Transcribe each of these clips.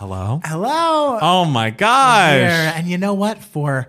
Hello? Hello. Oh my gosh. Here. And you know what? For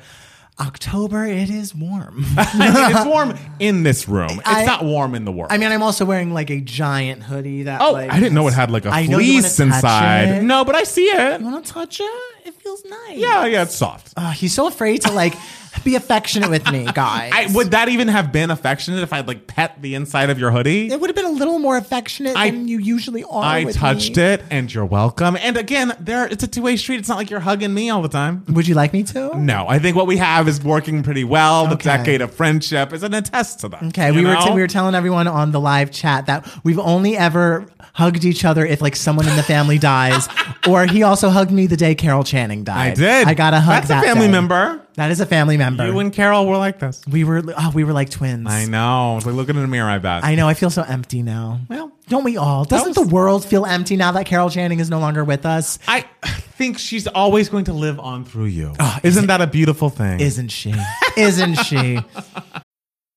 October, it is warm. it's warm in this room. It's I- not warm in the world. I mean, I'm also wearing like a giant hoodie that. oh, like, I didn't know it had like a I know you wanna fleece inside. No, but I see it. You want to touch it? It feels nice. Yeah, yeah, it's soft. Oh, he's so afraid to like be affectionate with me, guys. I, would that even have been affectionate if I'd like pet the inside of your hoodie? it would have been a little more affectionate I- than you usually are. I touched me. it, and you're welcome. And again, there it's a two way street. It's not like you're hugging me all the time. Would you like me to? No, I think what we have is working pretty well. The decade of friendship is an attest to that. Okay, we were t- we were telling everyone on the live chat that we've only ever hugged each other if like someone in the family dies, or he also hugged me the day Carol Channing died. I did. I got a hug. That's that a family day. member. That is a family member. You and Carol were like this. we were oh, we were like twins. I know. It's like looking in the mirror. I bet. I know. I feel so empty now. Well, don't we all? Doesn't was- the world feel empty now that Carol Channing is no longer with us? I think she's always going to live on through you. Oh, Isn't that a beautiful thing? Isn't she? Isn't she?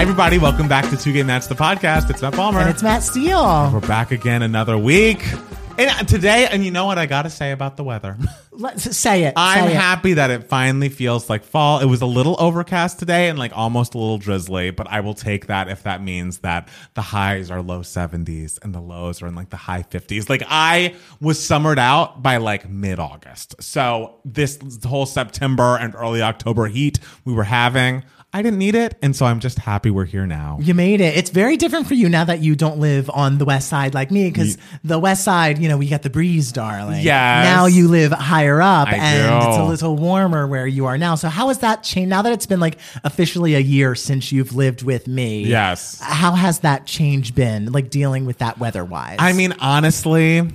Hi, everybody. Welcome back to Two Gay Matts the podcast. It's Matt Palmer. And it's Matt Steele. We're back again another week. And today, and you know what I got to say about the weather? Let's say it. I'm say it. happy that it finally feels like fall. It was a little overcast today and like almost a little drizzly, but I will take that if that means that the highs are low 70s and the lows are in like the high 50s. Like I was summered out by like mid August. So this whole September and early October heat we were having, I didn't need it. And so I'm just happy we're here now. You made it. It's very different for you now that you don't live on the west side like me, because the west side, you know, we got the breeze, darling. Yeah. Now you live higher up, I and do. it's a little warmer where you are now. So how has that changed? Now that it's been like officially a year since you've lived with me. Yes. How has that change been, like dealing with that weather wise? I mean, honestly,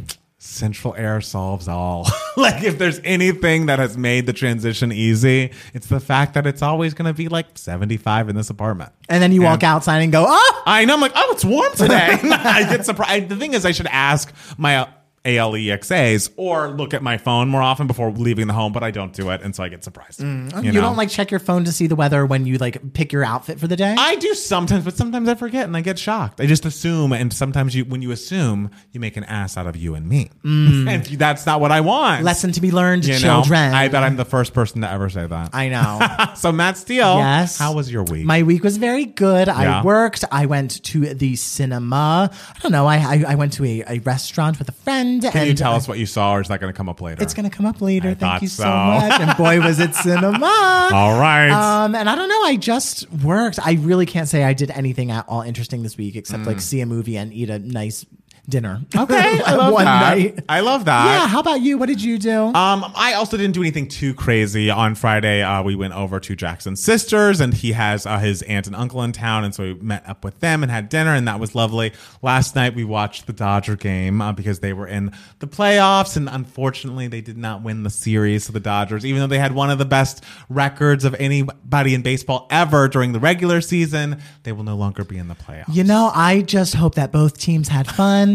central air solves all. like, if there's anything that has made the transition easy, it's the fact that it's always going to be like 75 in this apartment. and then you walk outside and go, oh, I know. I'm like, oh, it's warm today. I get surprised. The thing is, I should ask my ALEXAs or look at my phone more often before leaving the home, but I don't do it. And so I get surprised. Mm, um, you, know? don't like check your phone to see the weather when you like pick your outfit for the day. I do sometimes, but sometimes I forget and I get shocked. I just assume, and sometimes you, when you assume, you make an ass out of you and me, mm. and that's not what I want. Lesson to be learned, you know, children. I bet I'm the first person to ever say that. I know. so Matt Steele, Yes. how was your week? My week was very good. Yeah. I worked. I went to the cinema. I don't know. I I, I went to a, a restaurant with a friend. Can and you tell us what you saw, or is that going to come up later? It's going to come up later. I Thank you so. so. much. And boy, was it cinema. All right. Um, and I don't know. I just worked. I really can't say I did anything at all interesting this week except like see a movie and eat a nice dinner. Okay, I love one that. night. I love that. Yeah. How about you? What did you do? Um, I also didn't do anything too crazy. On Friday, uh, we went over to Jackson's sisters, and he has uh, his aunt and uncle in town, and so we met up with them and had dinner, and that was lovely. Last night, we watched the Dodger game uh, because they were in the playoffs, and unfortunately, they did not win the series. So the Dodgers, even though they had one of the best records of anybody in baseball ever during the regular season, they will no longer be in the playoffs. you know, I just hope that both teams had fun.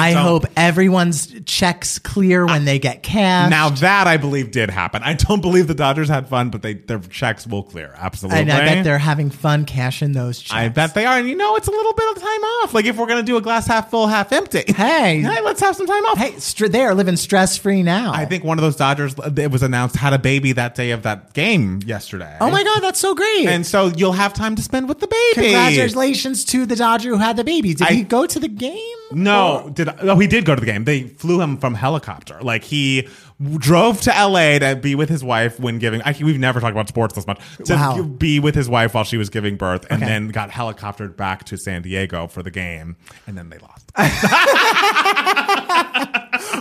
I, don't- hope everyone's checks clear when they get cash. Now that I believe did happen. I don't believe the Dodgers had fun, but they their checks will clear. Absolutely. and I bet they're having fun cashing those checks. I bet they are. And you know, it's a little bit of time off. Like if we're gonna do a glass half full, half empty. Hey. hey, let's have some time off. Hey, str- they are living stress free now. I think one of those Dodgers, it was announced, had a baby that day of that game yesterday. Oh my God, that's so great! And so you'll have time to spend with the baby. Congratulations to the Dodger who had the baby. Did I- he go to the game? No, did oh he did go to the game. They flew him from helicopter. Like he drove to L.A. to be with his wife when giving. I, we've never talked about sports this much. To Wow. be with his wife while she was giving birth, and Okay. then got helicoptered back to San Diego for the game, and then they lost.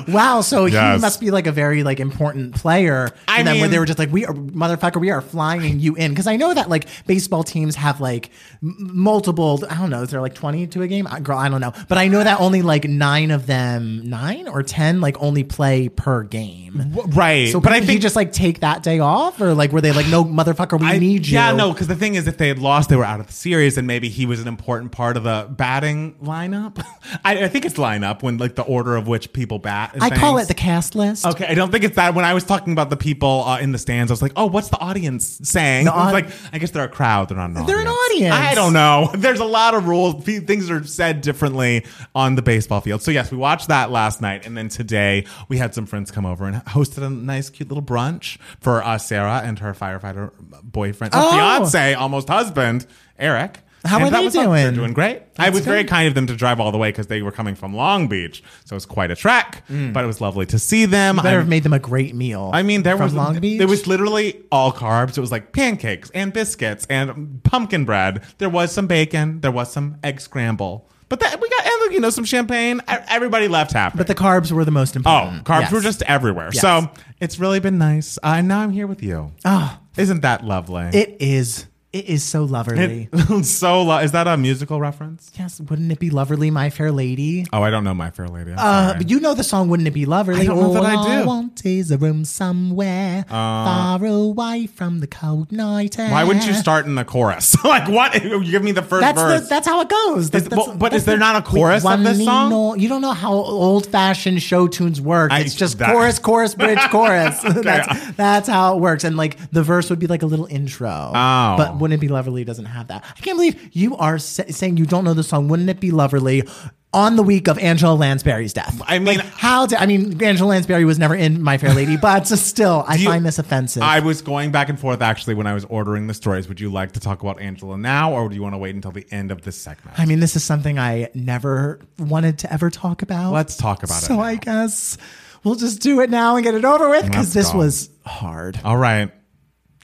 Wow, so Yes. he must be like a very like important player. I and then when mean- they were just like, "We are motherfucker, we are flying you in," because I know that like baseball teams have like m- multiple. I don't know, is there like twenty to a game? I- Girl, I don't know, but I know that only like nine of them, nine or ten, like only play per game. right, So, but I think he just like take that day off, or like were they like, "No, motherfucker, we I- need you"? Yeah, no, because the thing is, if they had lost, they were out of the series, and maybe he was an important part of the batting lineup. I, I think it's lineup when like the order of which people bat. I call it the cast list. Okay, I don't think it's that. When I was talking about the people uh, in the stands, I was like, "Oh, what's the audience saying?" The I was like, "I guess they're a crowd. They're not an They're an audience." audience. I don't know. There's a lot of rules. Things are said differently on the baseball field. So yes, we watched that last night, and then today we had some friends come over and hosted a nice, cute little brunch for uh, Sarah and her firefighter boyfriend, Oh. fiance, almost husband, Eric. How And are they was fun. They're doing? doing great. I That's was very kind of them to drive all the way because they were coming from Long Beach, so it was quite a trek. But it was lovely to see them. Better I'm- have made them a great meal. I mean, there from was Long Beach. It was literally all carbs. It was like pancakes and biscuits and pumpkin bread. There was some bacon. There was some egg scramble. But that we got and look, you know some champagne. E- Everybody left happy. but the carbs were the most important. oh, carbs Yes. were just everywhere. Yes. So it's really been nice. Uh, and now I'm here with you. Oh, Isn't that lovely? it is. It is so loverly. It- so lo- is that a musical reference? yes, wouldn't it be loverly, My Fair Lady? Oh, I don't know My Fair Lady. I'm Uh, sorry. but you know the song "Wouldn't It Be Loverly"? I don't know that I do. Uh, want is a room somewhere far away from the cold night air. Why wouldn't you start in the chorus? like what? You give me the first That's verse. the, that's how it goes. That's, that's- well, but that's is there the- not a chorus of this song? no- you don't know how old fashioned show tunes work. I- it's just that- chorus, chorus, bridge, chorus. that's, that's how it works. And like the verse would be like a little intro. Oh. But Wouldn't It Be Loverly doesn't have that. I can't believe you are sa- saying you don't know the song Wouldn't It Be Loverly on the week of Angela Lansbury's death. I mean- Like, how did, I mean, Angela Lansbury was never in My Fair Lady, but still, I you- find this offensive. I was going back and forth actually when I was ordering the stories. Would you like to talk about Angela now, or do you want to wait until the end of this segment? I mean, this is something I never wanted to ever talk about. Let's talk about it So. I guess we'll just do it now and get it over with because this go. was hard. All right.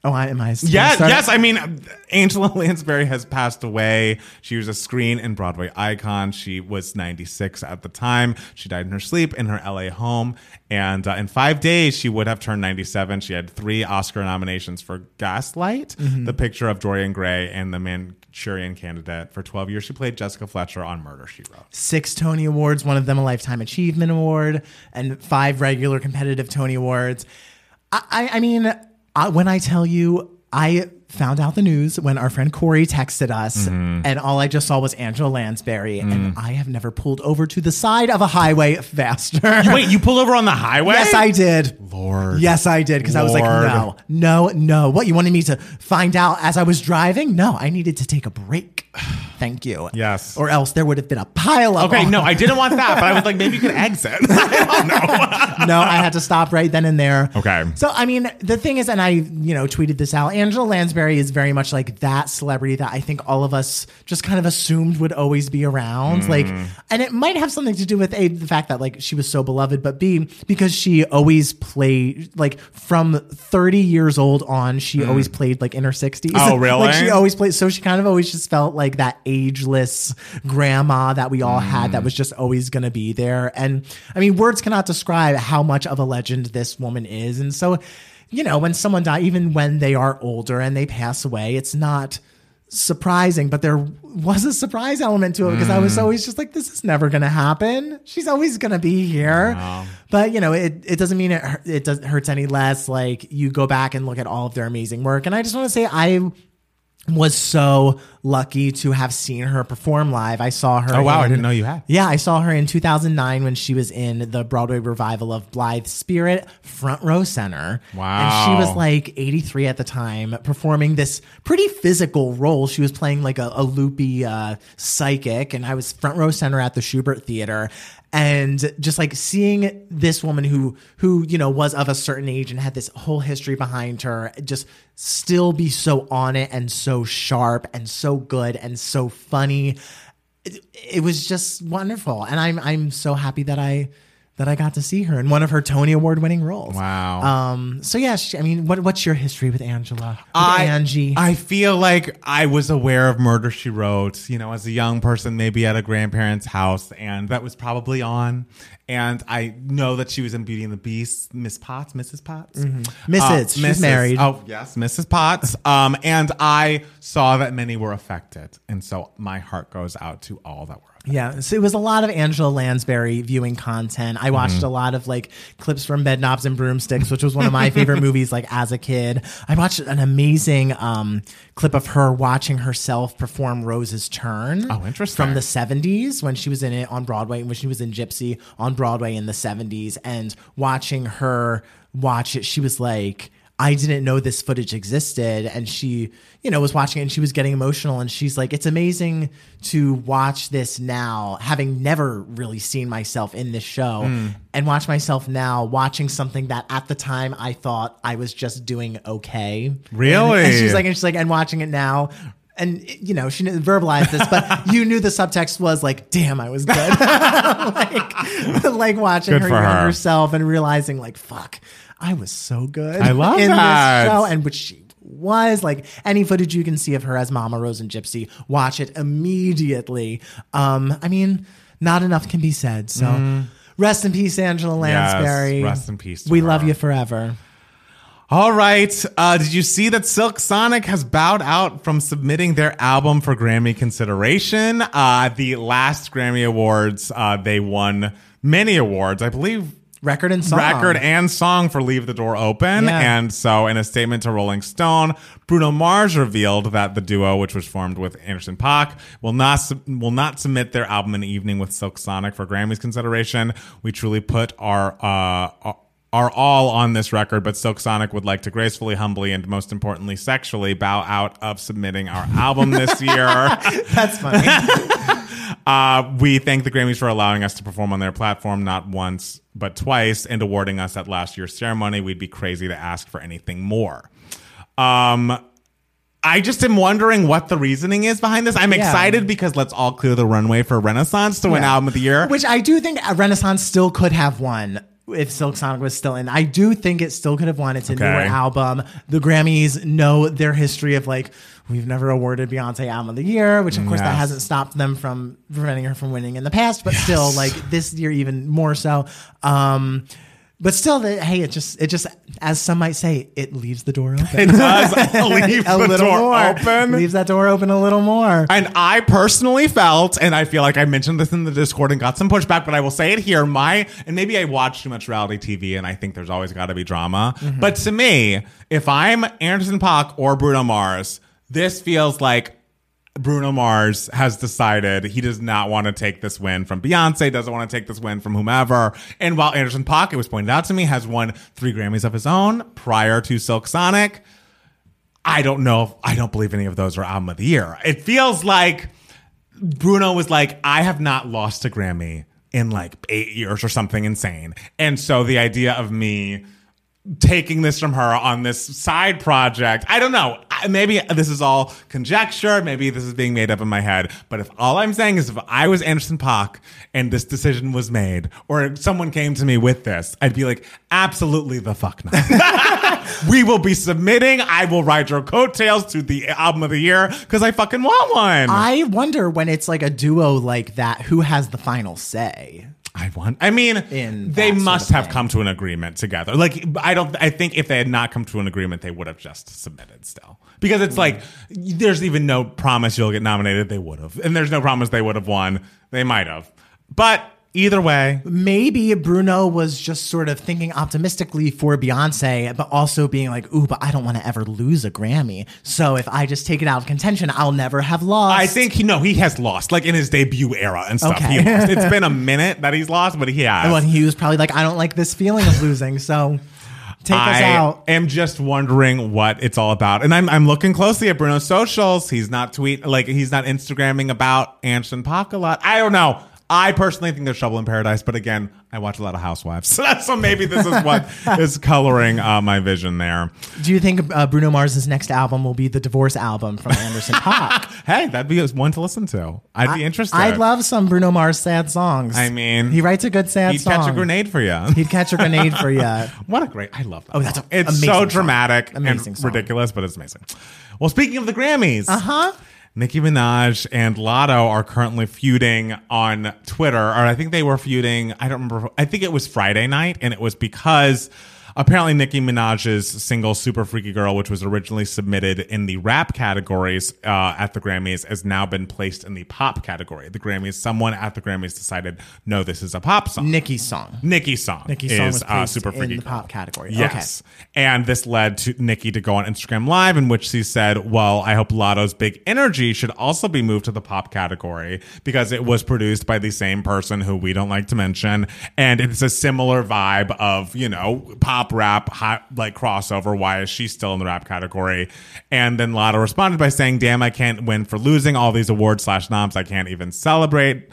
Oh, I, am I? Yeah, yes. I mean, Angela Lansbury has passed away. She was a screen and Broadway icon. She was 96 at the time. She died in her sleep in her LA home. And uh, in five days, she would have turned 97. She had three Oscar nominations for Gaslight, Mm-hmm. The Picture of Dorian Gray, and The Manchurian Candidate. For 12 years, she played Jessica Fletcher on Murder, She Wrote. Six Tony Awards, one of them a Lifetime Achievement Award, and five regular competitive Tony Awards. I, I, I mean, I, when I tell you, I found out the news when our friend Corey texted us, Mm-hmm. and all I just saw was Angela Lansbury, and I have never pulled over to the side of a highway faster. Wait, you pulled over on the highway? Yes, I did. Lord. Yes, I did. Because I was like, no, no, no. What, you wanted me to find out as I was driving? No, I needed to take a break. Thank you. Yes. Or else there would have been a pile of. Okay, no, I didn't want that, but I was like, maybe you could exit. no, I had to stop right then and there. Okay. So, I mean, the thing is, and I, you know, tweeted this out. Angela Lansbury is very much like that celebrity that I think all of us just kind of assumed would always be around. Like, mm. and it might have something to do with A, the fact that like she was so beloved, but B, because she always played, like, from 30 years old on, she mm. always played like in her 60s. Oh, really? like, she always played. So she kind of always just felt like that ageless grandma that we all had that mm. was just always going to be there. And I mean, words cannot describe how much of a legend this woman is. And so, you know, when someone die, even when they are older and they pass away, it's not surprising, but there was a surprise element to it because I was mm. always just like, this is never going to happen. She's always going to be here. But, you know, it, it doesn't mean it, it doesn't hurts any less. Like you go back and look at all of their amazing work. And I just want to say, I was so lucky to have seen her perform live. I saw her. Oh, wow, I didn't know you had. Yeah, I saw her in 2009 when she was in the Broadway revival of Blithe Spirit, front row center. Wow. And she was like 83 at the time, performing this pretty physical role. She was playing like a, a loopy uh, psychic, and I was front row center at the Shubert Theater. And just like seeing this woman who who you know was of a certain age and had this whole history behind her, just still be so on it and so sharp and so good and so funny it, it was just wonderful. And i'm i'm so happy that i that i got to see her in one of her tony award winning roles Wow. um so yeah she, i mean what what's your history with angela with I, angie I feel like I was aware of Murder She Wrote, you know, as a young person, maybe at a grandparent's house, and that was probably on. And I know that she was in Beauty and the Beast, Miss Potts, Mrs. Potts, Mrs. She's married. Oh yes, Mrs. Potts. Um, and I saw that many were affected, and so my heart goes out to all that were. Yeah so it was a lot of angela lansbury viewing content i watched Mm-hmm. a lot of like clips from bed knobs and broomsticks which was one of my favorite movies like as a kid i watched an amazing um clip of her watching herself perform rose's turn Oh, interesting. from the 70s when she was in it on Broadway, when she was in Gypsy on Broadway in the 70s, and watching her watch it, she was like, I didn't know this footage existed. And she, you know, was watching it and she was getting emotional. And she's like, it's amazing to watch this now, having never really seen myself in this show, Hmm. and watch myself now watching something that at the time I thought I was just doing okay. Really? And, and she's like, and she's like, and watching it now. And you know, she didn't verbalize this, but you knew the subtext was like, "Damn, I was good." like, like watching Good her her. younger self and realizing, like, "Fuck, I was so good." I love in that. this show, and which she was like any footage you can see of her as Mama Rose and Gypsy, watch it immediately. Um, I mean, not enough can be said. So, rest in peace, Angela Mm. Yes, Lansbury. rest in peace we her. love you forever. All right. Uh, did you see that Silk Sonic has bowed out from submitting their album for Grammy consideration? Uh, the last Grammy Awards, uh, they won many awards. I believe Record and song. record and song for Leave the Door Open. Yeah. And so, in a statement to Rolling Stone, Bruno Mars revealed that the duo, which was formed with Anderson Paak, will not will not submit their album an evening with Silk Sonic for Grammys consideration. We truly put our uh, our- are all on this record, but Silk Sonic would like to gracefully, humbly, and most importantly, sexually bow out of submitting our album this year. That's funny. Uh, we thank the Grammys for allowing us to perform on their platform not once but twice and awarding us at last year's ceremony. We'd be crazy to ask for anything more. Um, I just am wondering what the reasoning is behind this. I'm Yeah. excited because let's all clear the runway for Renaissance to win Yeah. Album of the Year. Which I do think Renaissance still could have won if Silk Sonic was still in. I do think it still could have won. It's a Okay. newer album. The Grammys know their history of like, we've never awarded Beyonce Album of the Year, which of course that hasn't stopped them from preventing her from winning in the past, but still like this year even more so. Um, but still, the, hey, it just, it just, as some might say, it leaves the door open. it does leave a the door more. open. Leaves that door open a little more. And I personally felt, and I feel like I mentioned this in the Discord and got some pushback, but I will say it here. My, and maybe I watch too much reality TV and I think there's always got to be drama. Mm-hmm. But to me, if I'm Anderson Paak or Bruno Mars, this feels like Bruno Mars has decided he does not want to take this win from Beyonce, doesn't want to take this win from whomever. And while Anderson Pocket was pointed out to me, has won three Grammys of his own prior to Silk Sonic. I don't know. If, I don't believe any of those are album of the year. It feels like Bruno was like, I have not lost a Grammy in like eight years or something insane. And so the idea of me taking this from her on this side project, I don't know. I- Maybe this is all conjecture. Maybe this is being made up in my head. But if all I'm saying is if I was Anderson Paak and this decision was made, or someone came to me with this, I'd be like, absolutely the fuck not. we will be submitting. I will ride your coattails to the album of the year because I fucking want one. I wonder when it's like a duo like that, who has the final say? I want. I mean, In they that sort must of have thing. come to an agreement together. Like, I don't. I think if they had not come to an agreement, they would have just submitted still. Because it's like there's even no promise you'll get nominated. They would have, and there's no promise they would have won. They might have, but Either way, maybe Bruno was just sort of thinking optimistically for Beyonce, but also being like, ooh, but I don't want to ever lose a Grammy. So if I just take it out of contention, I'll never have lost. I think he no, he has lost like in his debut era and stuff. Okay. He lost. It's been a minute that he's lost, but he has. Well, he was probably like, I don't like this feeling of losing. So take us I out. am just wondering what it's all about, and I'm I'm looking closely at Bruno's socials. He's not tweet like he's not Instagramming about Anderson Paak a lot. I don't know. I personally think there's trouble in paradise, but again, I watch a lot of Housewives, so maybe this is what is coloring uh, my vision there. Do you think uh, Bruno Mars's next album will be the divorce album from Anderson Paak? Hey, that'd be one to listen to. I'd be interested. I'd love some Bruno Mars sad songs. I mean, he writes a good sad He'd song. catch a grenade for you. He'd catch a grenade for you. What a great! I love that. Oh, that's song. a- it's amazing so song. dramatic Amazing and song. ridiculous, but it's amazing. Well, speaking of the Grammys, uh Uh-huh. Nicki Minaj and Latto are currently feuding on Twitter, or I think they were feuding. I don't remember. I think it was Friday night, and it was because. Apparently, Nicki Minaj's single "Super Freaky Girl," which was originally submitted in the rap categories uh, at the Grammys, has now been placed in the pop category. The Grammys, someone at the Grammys decided, no, this is a pop song. Nicki's song. Nicki's song Nicki's song is uh, Super in the Girl. pop category. Yes. And this led to Nicki to go on Instagram Live, in which she said, Well, I hope Latto's Big Energy should also be moved to the pop category because it was produced by the same person who we don't like to mention. And it's a similar vibe of, you know, pop rap, hot, like crossover. Why is she still in the rap category? And then Latto responded by saying, Damn, I can't win for losing all these awards slash noms. I can't even celebrate.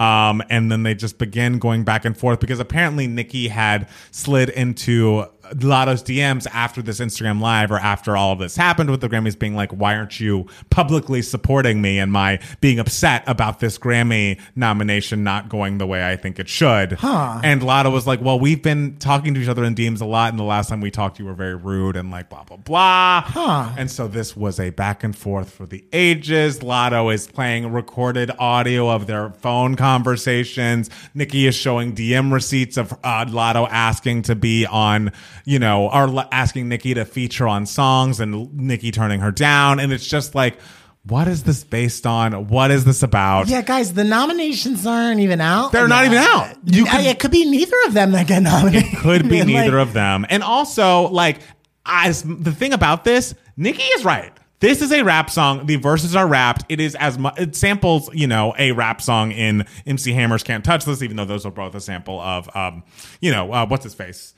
Um, and then they just begin going back and forth because apparently Nicki had slid into Latto's DMs after this Instagram live or after all of this happened with the Grammys being like, why aren't you publicly supporting me and my being upset about this Grammy nomination not going the way I think it should? Huh. And Latto was like, well, we've been talking to each other in DMs a lot. And the last time we talked, you were very rude and like blah, blah, blah. Huh. And so this was a back and forth for the ages. Latto is playing recorded audio of their phone conversations. Nicki is showing DM receipts of uh, Latto asking to be on, you know, are asking Nicki to feature on songs and Nicki turning her down. And it's just like, what is this based on? What is this about? Yeah, guys, the nominations aren't even out. They're not even out. You could- it could be neither of them that get nominated. could be Like, neither of them. And also, like, as the thing about this, Nicki is right. This is a rap song. The verses are rapped. It is as much. It samples, you know, a rap song in MC Hammer's "Can't Touch This," even though those are both a sample of, um, you know, uh, what's his face?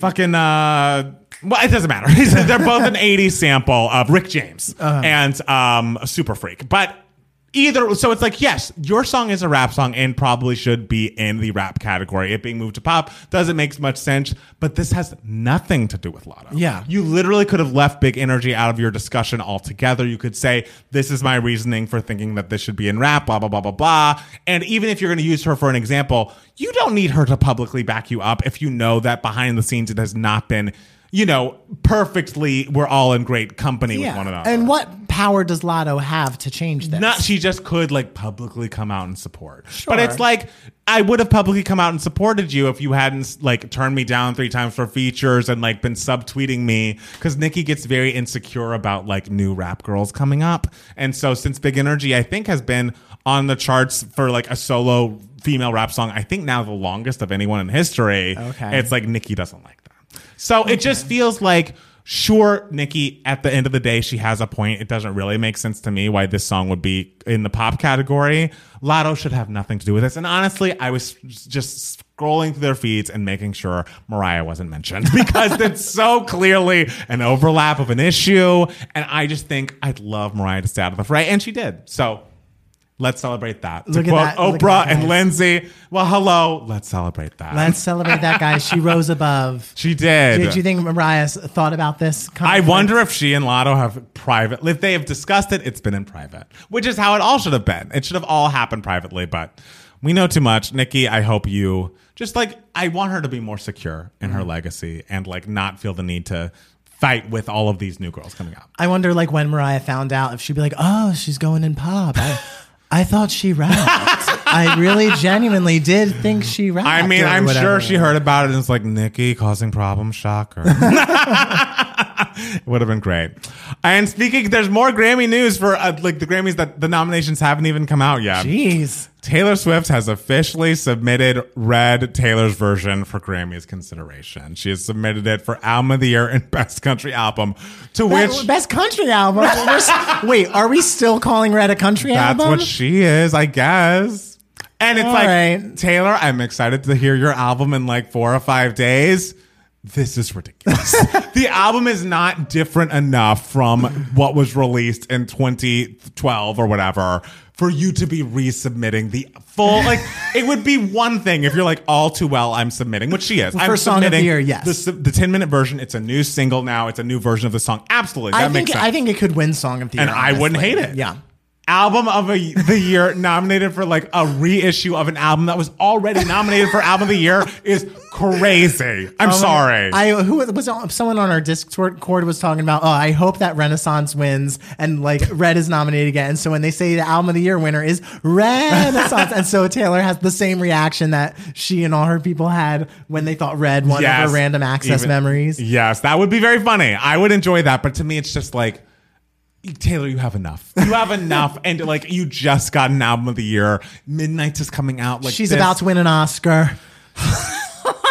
Fucking. uh well, it doesn't matter. They're both an '80s sample of Rick James and um, Super Freak, but either so it's like yes your song is a rap song and probably should be in the rap category. It being moved to pop doesn't make much sense but this has nothing to do with latto. Yeah. you literally could have left big energy out of your discussion altogether. You could say this is my reasoning for thinking that this should be in rap blah blah blah blah blah. And even if you're going to use her for an example you don't need her to publicly back you up if you know that behind the scenes it has not been you know perfectly we're all in great company with one another And what power does Latto have to change this? not she just could like publicly come out and support. Sure. But it's like I would have publicly come out and supported you if you hadn't like turned me down three times for features and like been subtweeting me because Nicki gets very insecure about like new rap girls coming up. And so since Big Energy I think has been on the charts for like a solo female rap song, I think now the longest of anyone in history. Okay. It's like Nicki doesn't like So it just feels like sure Nicki at the end of the day she has a point. It doesn't really make sense to me why this song would be in the pop category. Latto should have nothing to do with this. And honestly, I was just scrolling through their feeds and making sure Mariah wasn't mentioned because it's so clearly an overlap of an issue and I just think I'd love Mariah to stay out of the fray and she did. So Let's celebrate that. Look to at quote that- Oprah and. Lindsay. Well, hello. Let's celebrate that. Let's celebrate that, guys. She rose above. she did. Did you think Mariah thought about this? I wonder if she and Latto have private. If they have discussed it, it's been in private, which is how it all should have been. It should have all happened privately, but we know too much. Nicki, I hope you just like I want her to be more secure in Mm-hmm. her legacy and like not feel the need to fight with all of these new girls coming up. I wonder, like, when Mariah found out, if she'd be like, "Oh, she's going in pop." I, I thought she rapped. I really, genuinely did think she rapped. I mean, or I'm whatever. sure she heard about it and it's like Nicki causing problems. Shocker. it would have been great. And speaking, there's more Grammy news for uh, like the Grammys that the nominations haven't even come out yet. Jeez. Taylor Swift has officially submitted Red Taylor's version for Grammy's consideration. She has submitted it for Album of the Year and Best Country Album, to which best country album. We're s- Wait, are we still calling Red a country album? that's album? what she is, I guess. And it's All like, right. Taylor, I'm excited to hear your album in like four or five days. This is ridiculous. the album is not different enough from what was released in 2012 or whatever for you to be resubmitting the full. Like, it would be one thing if you're like, all too well, I'm submitting, which she is. For I'm Song of the Year, yes. The, the 10 minute version, it's a new single now. It's a new version of the song. Absolutely. That I makes think sense I think it could win Song of the Year, and I wouldn't hate it. Yeah. Album of a, the year nominated for like a reissue of an album that was already nominated for album of the year is crazy. I'm oh sorry. Oh I who was someone on our Discord was talking about. Oh, I hope that Renaissance wins and like Red is nominated again. And so when they say the album of the year winner is Renaissance, and so Taylor has the same reaction that she and all her people had when they thought Red won Yes. over Random Access Even- Memories. Yes, that would be very funny. I would enjoy that, but to me, it's just like. Taylor, you have enough. You have enough, and like you just got an album of the year. Midnight is coming out. Like She's this. about to win an Oscar.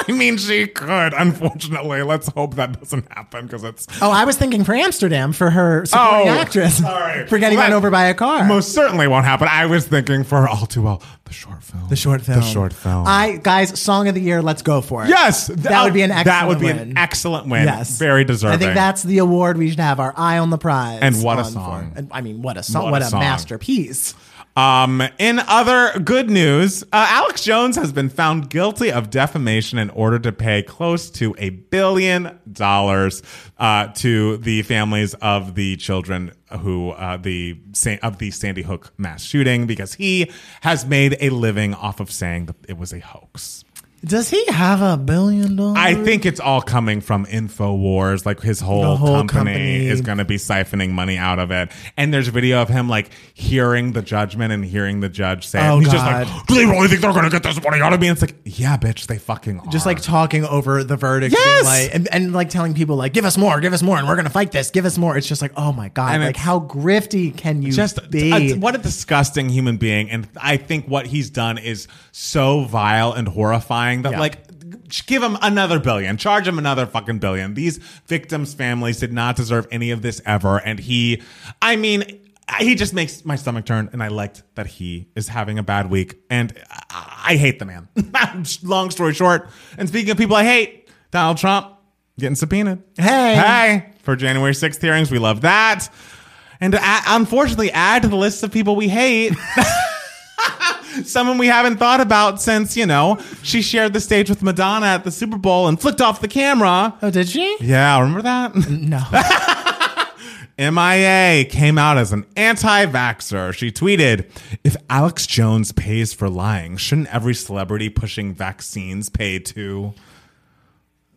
I mean, she could. Unfortunately, let's hope that doesn't happen because it's Oh, I was thinking for Amsterdam for her supporting Oh, actress sorry. for getting Well, run over by a car. most certainly won't happen. I was thinking for all too well the short film. the short film. The short film. I guys, song of the year. Let's go for it. yes, that uh, would be an excellent. Win. That would be win. an excellent win. Yes, very deserving. I think that's the award we should have our eye on the prize. And what a on song. for. And, I mean, what a song! What What, a a, masterpiece! Um, in other good news, uh, Alex Jones has been found guilty of defamation in order to pay close to a billion dollars uh, to the families of the children who uh, the of the Sandy Hook mass shooting because he has made a living off of saying that it was a hoax. Does he have a billion dollars? I think it's all coming from Infowars. Like his whole, whole company, company. is going to be siphoning money out of it. And there's a video of him like hearing the judgment and hearing the judge say, it. Oh, he's just God. like, do they really think they're going to get this money out of me? And it's like, yeah, bitch, they fucking are. just like talking over the verdict, Yes! like, and, and like telling people like, give us more, give us more, and we're gonna fight this. Give us more. It's just like, oh my god, And like how grifty can you just be? a- what a disgusting human being. And I think what he's done is so vile and horrifying that Yeah. like give him another billion, charge him another fucking billion. These victims' families did not deserve any of this ever. And he, I mean, he just makes my stomach turn, and I liked that he is having a bad week, and I, I hate the man. Long story short, and speaking of people I hate, Donald Trump getting subpoenaed. Hey. hey, for January sixth hearings, we love that. And to add, unfortunately, add to the list of people we hate. Someone we haven't thought about since, you know, she shared the stage with Madonna at the Super Bowl and flicked off the camera. oh, did she? Yeah, remember that? No. MIA came out as an anti vaxxer. She tweeted If Alex Jones pays for lying, shouldn't every celebrity pushing vaccines pay too?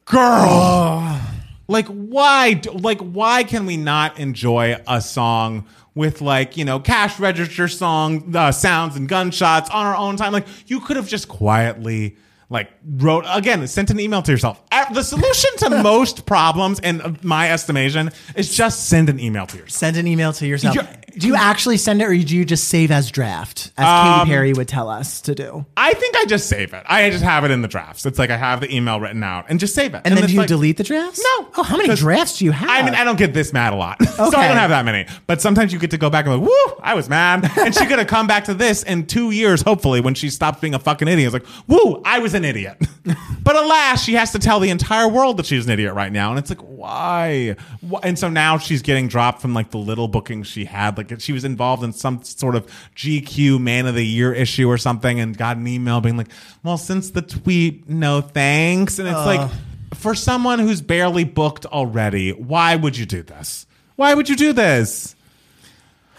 Girl! Like, why? Like, why can we not enjoy a song with, like, you know, cash register song uh, sounds and gunshots on our own time? Like, you could have just quietly. Like wrote again, sent an email to yourself. Uh, The solution to most problems, in my estimation, is just send an email to yourself. Send an email to yourself. You- do you actually send it, or do you just save as draft, as Um, Katy Perry would tell us to do? I think I just save it. I just have it in the drafts. It's like I have the email written out and just save it. And, then do you like- delete the drafts? No. Oh, how many drafts do you have? I mean, I don't get this mad a lot. so I don't have that many. But sometimes you get to go back and like, woo, I was mad. And she could have come back to this in two years, hopefully, when she stopped being a fucking idiot. It's like, woo, I was an idiot. but alas, she has to tell the entire world that she's an idiot right now. And it's like, why? Why? And so now she's getting dropped from like the little bookings she had. Like she was involved in some sort of GQ Man of the Year issue or something and got an email being like, well, since the tweet, no thanks. And it's like, for someone who's barely booked already, why would you do this? Why would you do this?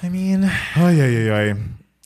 I mean, Oh yeah, yeah, yeah.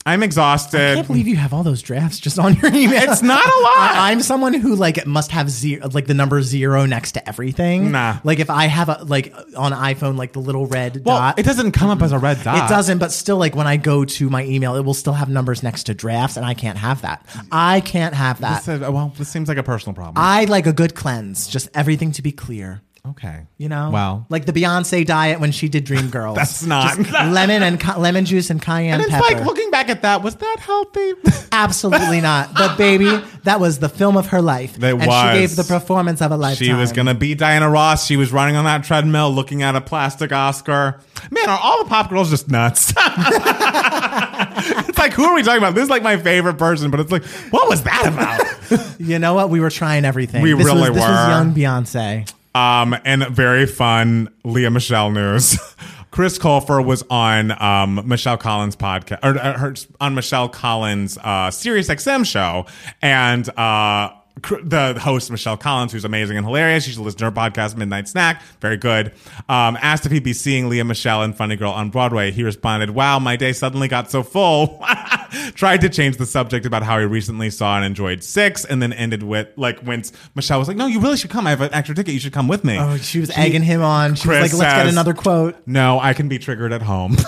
I'm exhausted. I can't believe you have all those drafts just on your email. It's not a lot. I, am someone who like must have zero, like the number zero next to everything. Nah. Like if I have a like on iPhone, like the little red well, dot. it doesn't come up as a red dot. It doesn't, but still, like when I go to my email, it will still have numbers next to drafts, and I can't have that. I can't have that. This is- well, this seems like a personal problem. I like a good cleanse, just everything to be clear. Okay. You know, Well. like the Beyonce diet when she did Dreamgirls. That's not- Just lemon and ca- lemon juice and cayenne And it's pepper. like looking back at that, was that healthy? Absolutely not. But baby, that was the film of her life. That and was. she gave the performance of a lifetime. She was gonna be Diana Ross. She was running on that treadmill, looking at a plastic Oscar. Man, are all the pop girls just nuts? it's like, who are we talking about? This is like my favorite person, but it's like, what was that about? You know what? We were trying everything. We this really was, This was were. young Beyonce. Um, and very fun Lea Michele news. Chris Colfer was on um, Michelle Collins' podcast, or uh, her, on Michelle Collins' uh, Sirius XM show, and uh, the host Michelle Collins, who's amazing and hilarious. You should listen to her podcast, Midnight Snack, very good. Um, asked if he'd be seeing Lea Michele and Funny Girl on Broadway. He responded, "Wow, my day suddenly got so full." Tried to change the subject about how he recently saw and enjoyed Six, and then ended with like when Michelle was like, "No, you really should come. I have an extra ticket. You should come with me." Oh, she was egging him on. She Chris was like, let's get another quote. No, I can be triggered at home.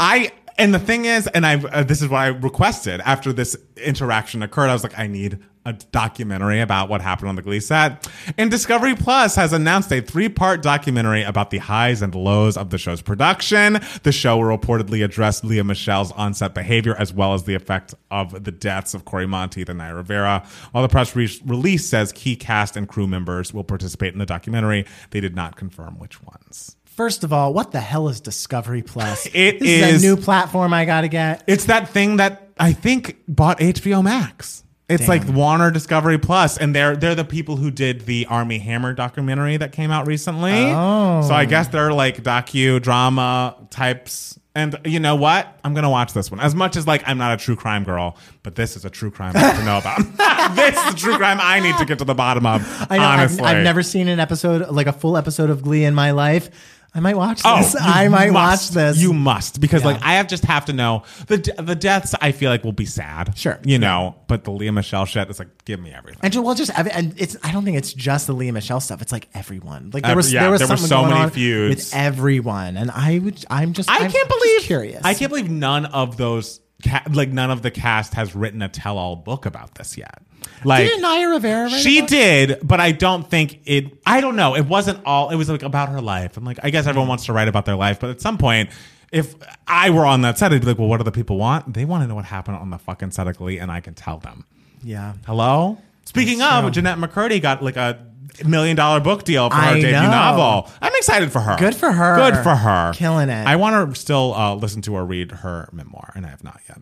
I and the thing is, and I uh, this is what I requested after this interaction occurred. I was like, I need a documentary about what happened on the Glee set. And Discovery Plus has announced a three-part documentary about the highs and lows of the show's production. The show will reportedly address Lea Michele's on-set behavior as well as the effect of the deaths of Cory Monteith and Naya Rivera. While the press re- release says key cast and crew members will participate in the documentary, they did not confirm which ones. First of all, what the hell is Discovery Plus? It this is- a new platform I got to get. It's that thing that I think bought HBO Max. It's like Warner Discovery Plus, and they're they're the people who did the Armie Hammer documentary that came out recently. Oh. So I guess they're like docu drama types. And you know what? I'm gonna watch this one. As much as like I'm not a true crime girl, but this is a true crime I have to know about. this is a true crime I need to get to the bottom of. I know. I've, honestly, I've never seen an episode, like a full episode of Glee in my life. I might watch oh, this. you I might must. watch this. You must because Yeah. like I have just have to know the the deaths. I feel like will be sad. Sure. you know. But the Lea Michele shit is like give me everything. And well, just every- and it's. I don't think it's just the Lea Michele stuff. It's like everyone. Like there Every- was yeah, there was there were so many feuds. with everyone, and I would. I'm just. I I'm can't believe curious. I can't believe none of those ca- like none of the cast has written a tell-all book about this yet. Like Didn't Naya Rivera? write she did, but I don't think it. I don't know. It wasn't all. It was like about her life. I'm like, I guess everyone wants to write about their life, but at some point, if I were on that set, I'd be like, well, what do the people want? They want to know what happened on the fucking set of Glee, and I can tell them. Yeah. Hello. Speaking of, Jennette McCurdy got like a million dollar book deal for her I debut know. novel. I'm excited for her. Good for her. Good for her. Killing it. I want to still uh, listen to or read her memoir, and I have not yet.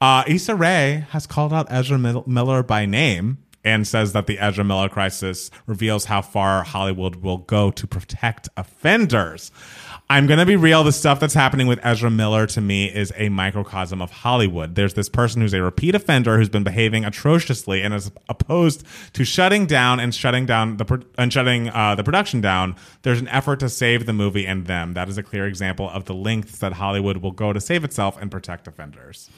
Uh, Issa Rae has called out Ezra Mil- Miller by name and says that the Ezra Miller crisis reveals how far Hollywood will go to protect offenders. I'm going to be real. The stuff that's happening with Ezra Miller to me is a microcosm of Hollywood. There's this person who's a repeat offender who's been behaving atrociously and is opposed to shutting down and shutting down the pro- and shutting uh, the production down. There's an effort to save the movie and them. That is a clear example of the lengths that Hollywood will go to save itself and protect offenders.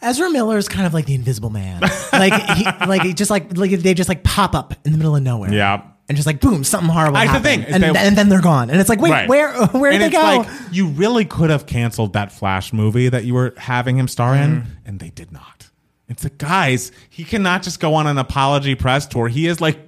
Ezra Miller is kind of like the Invisible Man. like he, like he just like like they just like pop up in the middle of nowhere. Yeah. And just like boom, something horrible That's the happened, thing, is and, they- and then they're gone, and it's like, wait, Right. where where did and they it's go? like you really could have canceled that Flash movie that you were having him star in, Mm-hmm. and they did not. It's like, guys, he cannot just go on an apology press tour. He is like,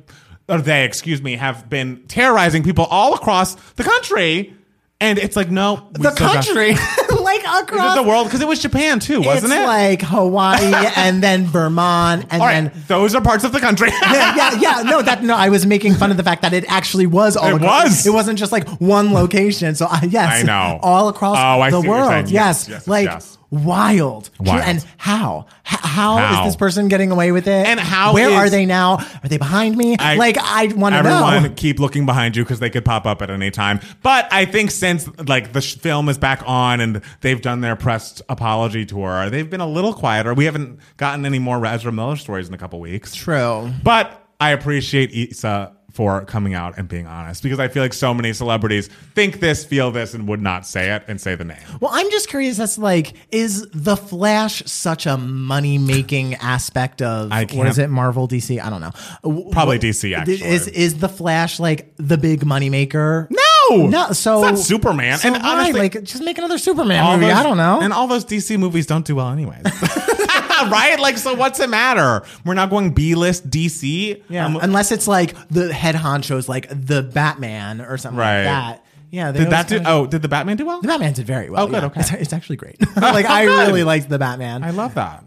or they, excuse me, have been terrorizing people all across the country, and it's like, no, we the still got- country, like across the world, because it was Japan too, wasn't it's it? like Hawaii and then Vermont and right, then. those are parts of the country. yeah, yeah, yeah. No, that no. I was making fun of the fact that it actually was all. It across- was. It wasn't just like one location. So I yes, I know. all across Oh, the see what you're world. Yes, Yes, yes, like yes. Wild. Wild. And how? H- how is this person getting away with it? And how Where is- are they now? Are they behind me? I- like I want to Everyone know. keep looking behind you because they could pop up at any time. But I think since like the sh- film is back on and they've done their press apology tour, they've been a little quieter. We haven't gotten any more Ezra Miller stories in a couple weeks. True. But I appreciate Issa for coming out and being honest because I feel like so many celebrities think this, feel this, and would not say it and say the name. Well, I'm just curious. That's like, is the Flash such a money making aspect of what it? Marvel, DC? I don't know. Probably DC, actually. Is is the Flash like the big money maker? No! No. So It's not Superman. So And why? honestly- like, just make another Superman movie. those- I don't know. And all those DC movies don't do well anyways. right. Like, so what's it matter? We're not going B list DC. Yeah, Um, unless it's like the head honchos, like the Batman or something Right. like that. Yeah, they did that do? Oh, did the Batman do well? The Batman did very well. Oh, good, yeah. okay. It's, it's actually great. like I really liked the Batman. I love that.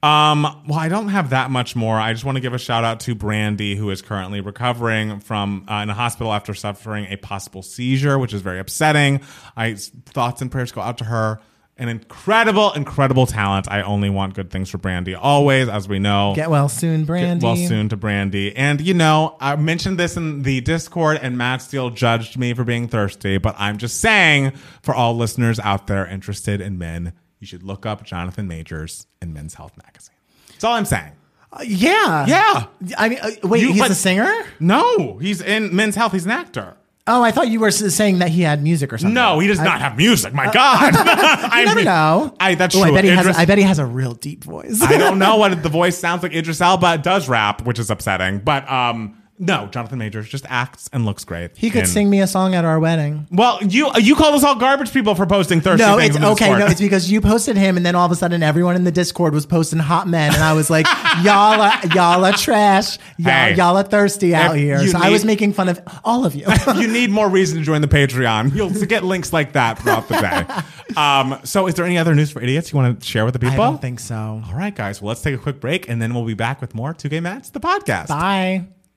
Um, well, I don't have that much more. I just want to give a shout out to Brandy, who is currently recovering from uh, in a hospital after suffering a possible seizure, which is very upsetting. I thoughts and prayers go out to her. An incredible, incredible talent. I only want good things for Brandy always, as we know. Get well soon, Brandy. Well, soon to Brandy. And, you know, I mentioned this in the Discord, and Matt Steele judged me for being thirsty, but I'm just saying for all listeners out there interested in men, you should look up Jonathan Majors in Men's Health Magazine. That's all I'm saying. Uh, yeah, Yeah. I mean, uh, wait, You- he's but- a singer? No, he's in Men's Health. He's an actor. Oh, I thought you were saying that he had music or something. No, he does not have music. My God. I never know. I, that's Oh, true. I bet he has. Idris- I bet he has a real deep voice. I don't know what the voice sounds like. Idris Elba does rap, which is upsetting. But um, no, Jonathan Majors just acts and looks great. he could sing me a song at our wedding. Well, you you call us all garbage people for posting thirsty No, things it's in the okay. Discord. No, it's because you posted him, and then all of a sudden, everyone in the Discord was posting hot men, and I was like, "Y'all are y'all are trash. Y'all Hey, y'all are thirsty out if here." you So I was need- making fun of all of you. you need more reason to join the Patreon. You'll get links like that throughout the day. Um, so, is there any other news for idiots you want to share with the people? I don't think so. All right, guys. Well, let's take a quick break, and then we'll be back with more Two Gay Matts, the podcast. Bye.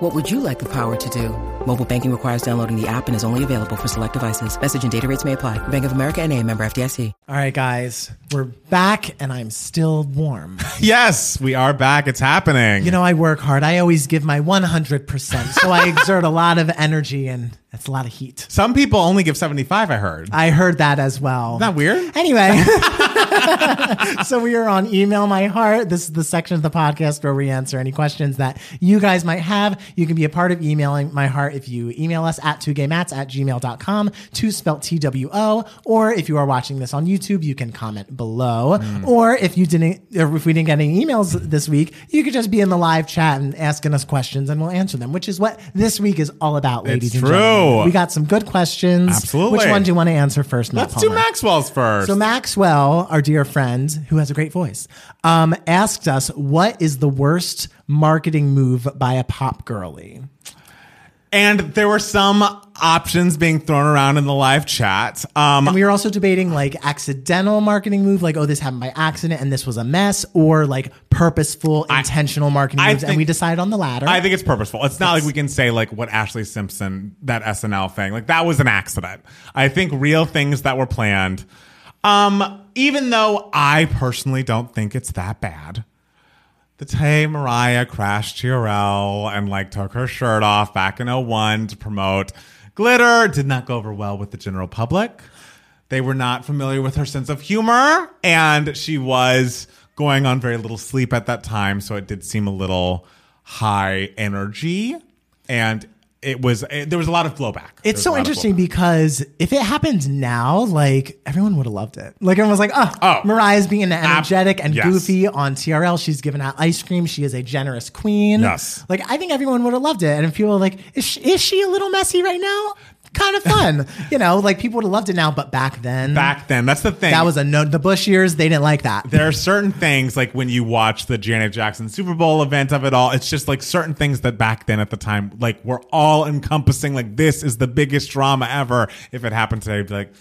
What would you like the power to do? Mobile banking requires downloading the app and is only available for select devices. Message and data rates may apply. Bank of America and a member FDIC. All right, guys, we're back, and I'm still warm. yes, we are back. It's happening. You know, I work hard. I always give my 100%. So I exert a lot of energy, and that's a lot of heat. some people only give 75, I heard. I heard that as well. Isn't that weird? Anyway, so we are on Email My Heart. This is the section of the podcast where we answer any questions that you guys might have. You can be a part of Emailing My Heart if you email us at 2gaymatts at gmail.com, two spelled T-W-O, or if you are watching this on YouTube, you can comment below. Or if you didn't, or if we didn't get any emails this week, you could just be in the live chat and asking us questions and we'll answer them, which is what this week is all about, ladies and true. gentlemen. We got some good questions. Absolutely. Which one do you want to answer first, Matt Let's do Maxwell's first. So Maxwell, our dear friend who has a great voice, um, asked us, "What is the worst marketing move by a pop girly?" and there were some options being thrown around in the live chat. Um, And we were also debating like accidental marketing move, like oh this happened by accident and this was a mess, or like purposeful, intentional marketing I moves, and we decided on the latter. I think it's purposeful. It's not like we can say like what Ashlee Simpson that SNL thing like that was an accident. I think real things that were planned. Um, even though I personally don't think it's that bad. The day Mariah crashed TRL and like took her shirt off back in 01 to promote glitter did not go over well with the general public. They were not familiar with her sense of humor and she was going on very little sleep at that time. So it did seem a little high energy and it was, it, there was a lot of blowback. It's so interesting because if it happened now, like everyone would have loved it. Like everyone was like, oh, Oh. Mariah's being energetic and yes. goofy on TRL. She's giving out ice cream. She is a generous queen. Yes. Like I think everyone would have loved it. And if people were like, is she, is she a little messy right now? Kind of fun. you know, like people would have loved it now, but back then, Back then, that's the thing. that was a no. The Bush years, they didn't like that. there are certain things like when you watch the Janet Jackson Super Bowl event of it all, it's just like certain things that back then at the time, like were all encompassing, like this is the biggest drama ever. If it happened today, be like,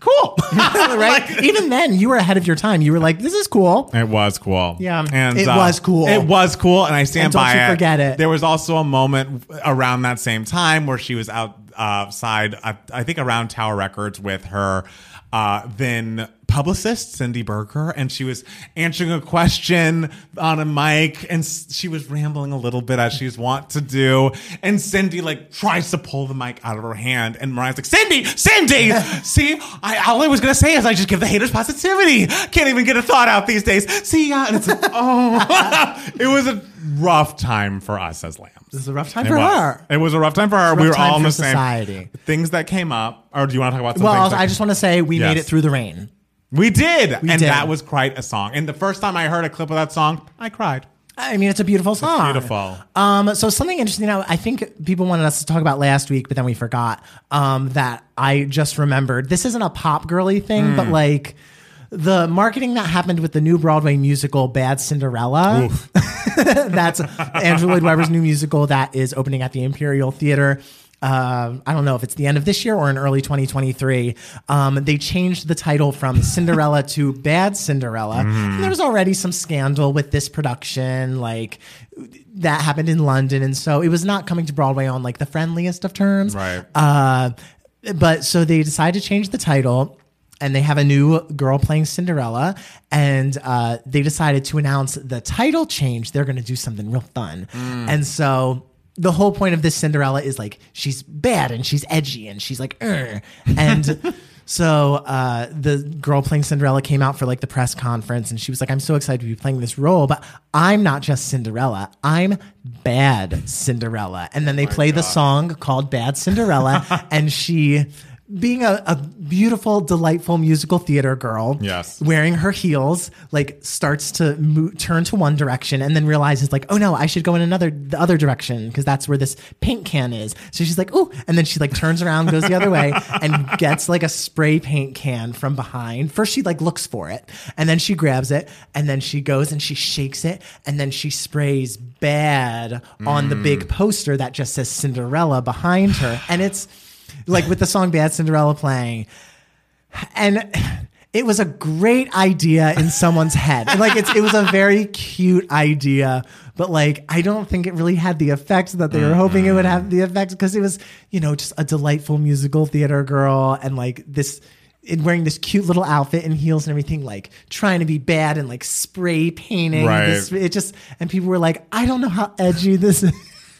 cool. right? Even then, you were ahead of your time. You were like, "This is cool." It was cool. Yeah, and it uh, was cool. It was cool, and I stand And by you it. forget it. There was also a moment around that same time where she was outside, I, I think around Tower Records with her uh, then publicist Cindy Berger, and she was answering a question on a mic, and she was rambling a little bit as she's wont to do. And Cindy like tries to pull the mic out of her hand, and Mariah's like, "Cindy, Cindy, see, I, all I was gonna say is I just give the haters positivity. Can't even get a thought out these days. See ya." And it's like, oh, it was a rough time for us as lambs. This is a rough time It for was. her. It was a rough time for her. We were all in the same society. things that came up. Or do you want to talk about? Some Well, things also, that- I just want to say we made it through the rain. we did, and did. that was quite a song. And the first time I heard a clip of that song, I cried. I mean, it's a beautiful song. beautiful. Um, so something interesting. Now, I think people wanted us to talk about last week, but then we forgot. Um, that I just remembered. This isn't a pop girly thing, but like the marketing that happened with the new Broadway musical Bad Cinderella. That's Andrew Lloyd Webber's new musical that is opening at the Imperial Theater. Uh, I don't know if it's the end of this year or in early 2023. Um, they changed the title from Cinderella to Bad Cinderella. And there was already some scandal with this production, like that happened in London, and so it was not coming to Broadway on like the friendliest of terms. Right. Uh, but so they decided to change the title and they have a new girl playing Cinderella, and uh, they decided to announce the title change. They're going to do something real fun, and so the whole point of this Cinderella is like she's bad and she's edgy and she's like, "Ugh." and. So uh, the girl playing Cinderella came out for like the press conference, and she was like, "I'm so excited to be playing this role, but I'm not just Cinderella. I'm bad Cinderella." And then they play the song called "Bad Cinderella," and she being a, a beautiful, delightful musical theater girl, Yes. wearing her heels, like starts to mo- turn to one direction and then realizes like, oh no, I should go in another the other direction because that's where this paint can is. So she's like, oh, and then she like turns around, goes the other way, and gets like a spray paint can from behind. First, she like looks for it, and then she grabs it, and then she goes and she shakes it, and then she sprays bad on the big mm. poster that just says Cinderella behind her, and it's like with the song Bad Cinderella playing. And it was a great idea in someone's head. Like it's it was a very cute idea, but like I don't think it really had the effect that they were hoping it would have the effect because it was, you know, just a delightful musical theater girl and like this in wearing this cute little outfit and heels and everything, like trying to be bad and like spray painting. Right. This, it just and people were like, I don't know how edgy this is.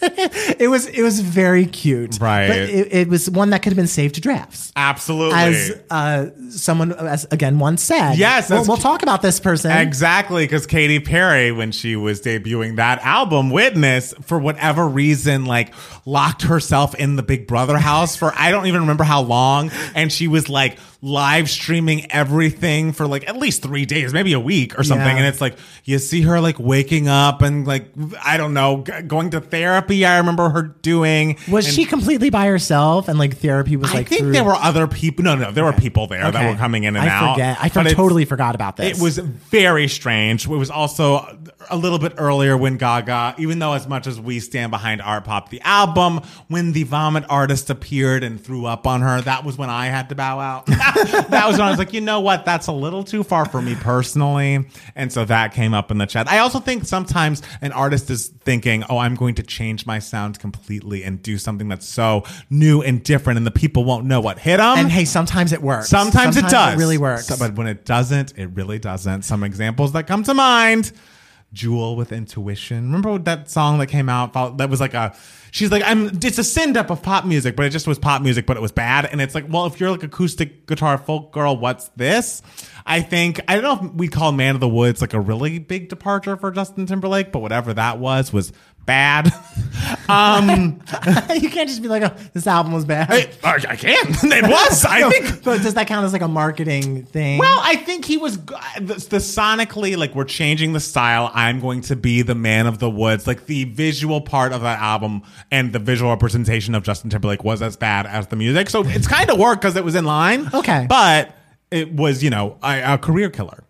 it was it was very cute. Right. But it, it was one that could have been saved to drafts. Absolutely. As uh, someone, as again, once said. Yes, We'll, we'll talk about this person. Exactly, because Katy Perry, when she was debuting that album, Witness, for whatever reason, like locked herself in the Big Brother house for I don't even remember how long, and she was like live streaming everything for like at least three days, maybe a week or something. Yeah. And it's like you see her like waking up and like I don't know, g- going to therapy. I remember her doing. Was And she completely by herself and like therapy was I like think through- there were other people. No, no, there were people there that were coming in and I out. forget. I for- totally forgot about this. It was very strange. It was also a little bit earlier when Gaga, even though as much as we stand behind Art Pop, the album, when the Vomit artist appeared and threw up on her, that was when I had to bow out. that was when I was like, you know what? That's a little too far for me personally. And so that came up in the chat. I also think sometimes an artist is thinking, oh, I'm going to change my sound completely and do something that's so new and different and the people won't know what hit them. and hey, sometimes it works. Sometimes, it does. It really works. So- but when it doesn't, it really doesn't. Some examples that come to mind. Jewel with intuition. Remember that song that came out that was like a she's like I'm it's a send up of pop music, but it just was pop music, but it was bad. And it's like, well, if you're like acoustic guitar folk girl, what's this? I think I don't know if we call Man of the Woods like a really big departure for Justin Timberlake, but whatever that was was bad. um you can't just be like, oh, this album was bad. I, I can. It was. I No, think but does that count as like a marketing thing? Well, I think he was the, the sonically like we're changing the style. I'm going to be the man of the woods. Like the visual part of that album and the visual representation of Justin Timberlake was as bad as the music. So it's kind of worked because it was in line. Okay. but it was you know a, a career killer.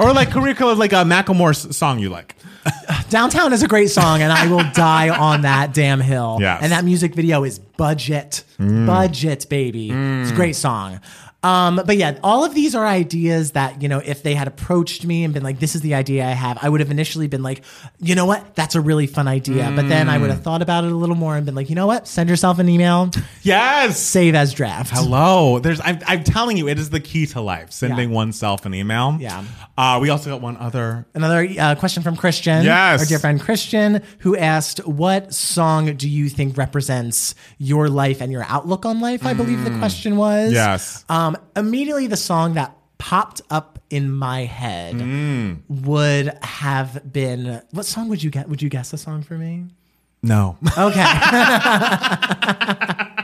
Or like career killer, like a Macklemore's song you like. Downtown is a great song, and I will die on that damn hill. Yes. And that music video is budget, mm. budget, baby. It's a great song. Um, but yeah, all of these are ideas that, you know, if they had approached me and been like, this is the idea I have, I would have initially been like, you know what? That's a really fun idea. But then I would have thought about it a little more and been like, you know what? Send yourself an email, Yes. save as draft. Hello. There's. I'm, I'm telling you, it is the key to life. Sending Yeah. oneself an email. Yeah. Uh, we also got one other. Another uh, question from Christian, Yes. our dear friend Christian, who asked, "What song do you think represents your life and your outlook on life?" I believe the question was. Yes. Um, immediately, the song that popped up in my head Mm. would have been what song would you get? Would you guess a song for me? No. Okay.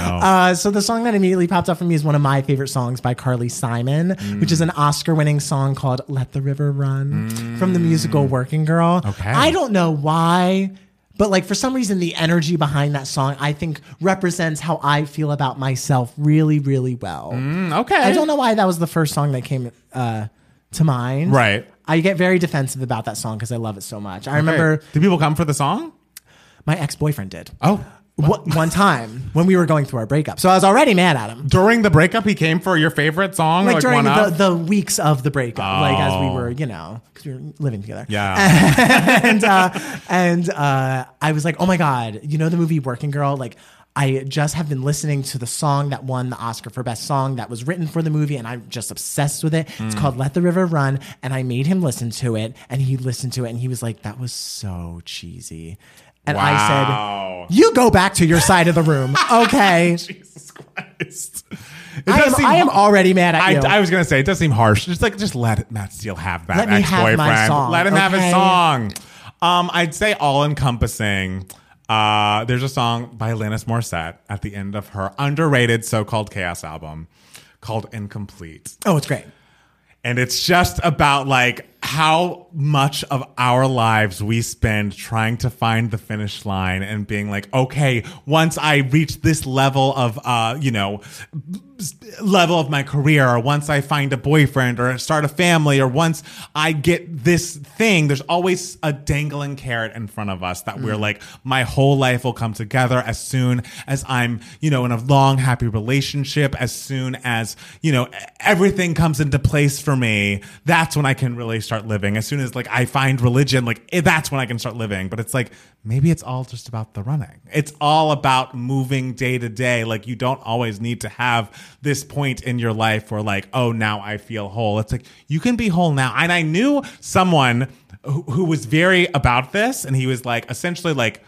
Uh, so the song that immediately popped up for me is one of my favorite songs by Carly Simon, which is an Oscar-winning song called "Let the River Run" from the musical Working Girl. Okay. I don't know why, but like for some reason, the energy behind that song I think represents how I feel about myself really, really well. okay. I don't know why that was the first song that came uh, to mind. Right. I get very defensive about that song because I love it so much. I remember Did people come for the song? my ex-boyfriend did. Oh. One one time when we were going through our breakup. So I was already mad at him. During the breakup, he came for your favorite song, Like, like, during the, the weeks of the breakup, like as we Oh. were, you know, because we were living together. yeah. and uh, and uh, I was like, oh my god, you know the movie Working Girl, like. I just have been listening to the song that won the Oscar for Best Song that was written for the movie, and I'm just obsessed with it. It's Mm. called Let the River Run, and I made him listen to it, and he listened to it, and he was like, "That was so cheesy." And Wow. I said, "You go back to your side of the room, okay?" Jesus Christ. It I am, seem I am already mad at I, you. I was gonna say it does seem harsh. Just like just let Matt Steele have that Let me ex have song, Let him have his song. Um, I'd say all encompassing. Uh, there's a song by Alanis Morissette at the end of her underrated so-called chaos album called Incomplete. oh, it's great. And it's just about like how much of our lives we spend trying to find the finish line and being like, okay, once I reach this level of, uh, you know, level of my career, or once I find a boyfriend or start a family, or once I get this thing, there's always a dangling carrot in front of us that we're like, my whole life will come together as soon as I'm, you know, in a long, happy relationship, as soon as, you know, everything comes into place for me. That's when I can really start living. As soon as like I find religion, like eh, that's when I can start living. But it's like, maybe it's all just about the running. It's all about moving day to day. Like you don't always need to have this point in your life where like, oh, now I feel whole. It's like you can be whole now. And I knew someone who, who was very about this, and he was like essentially like.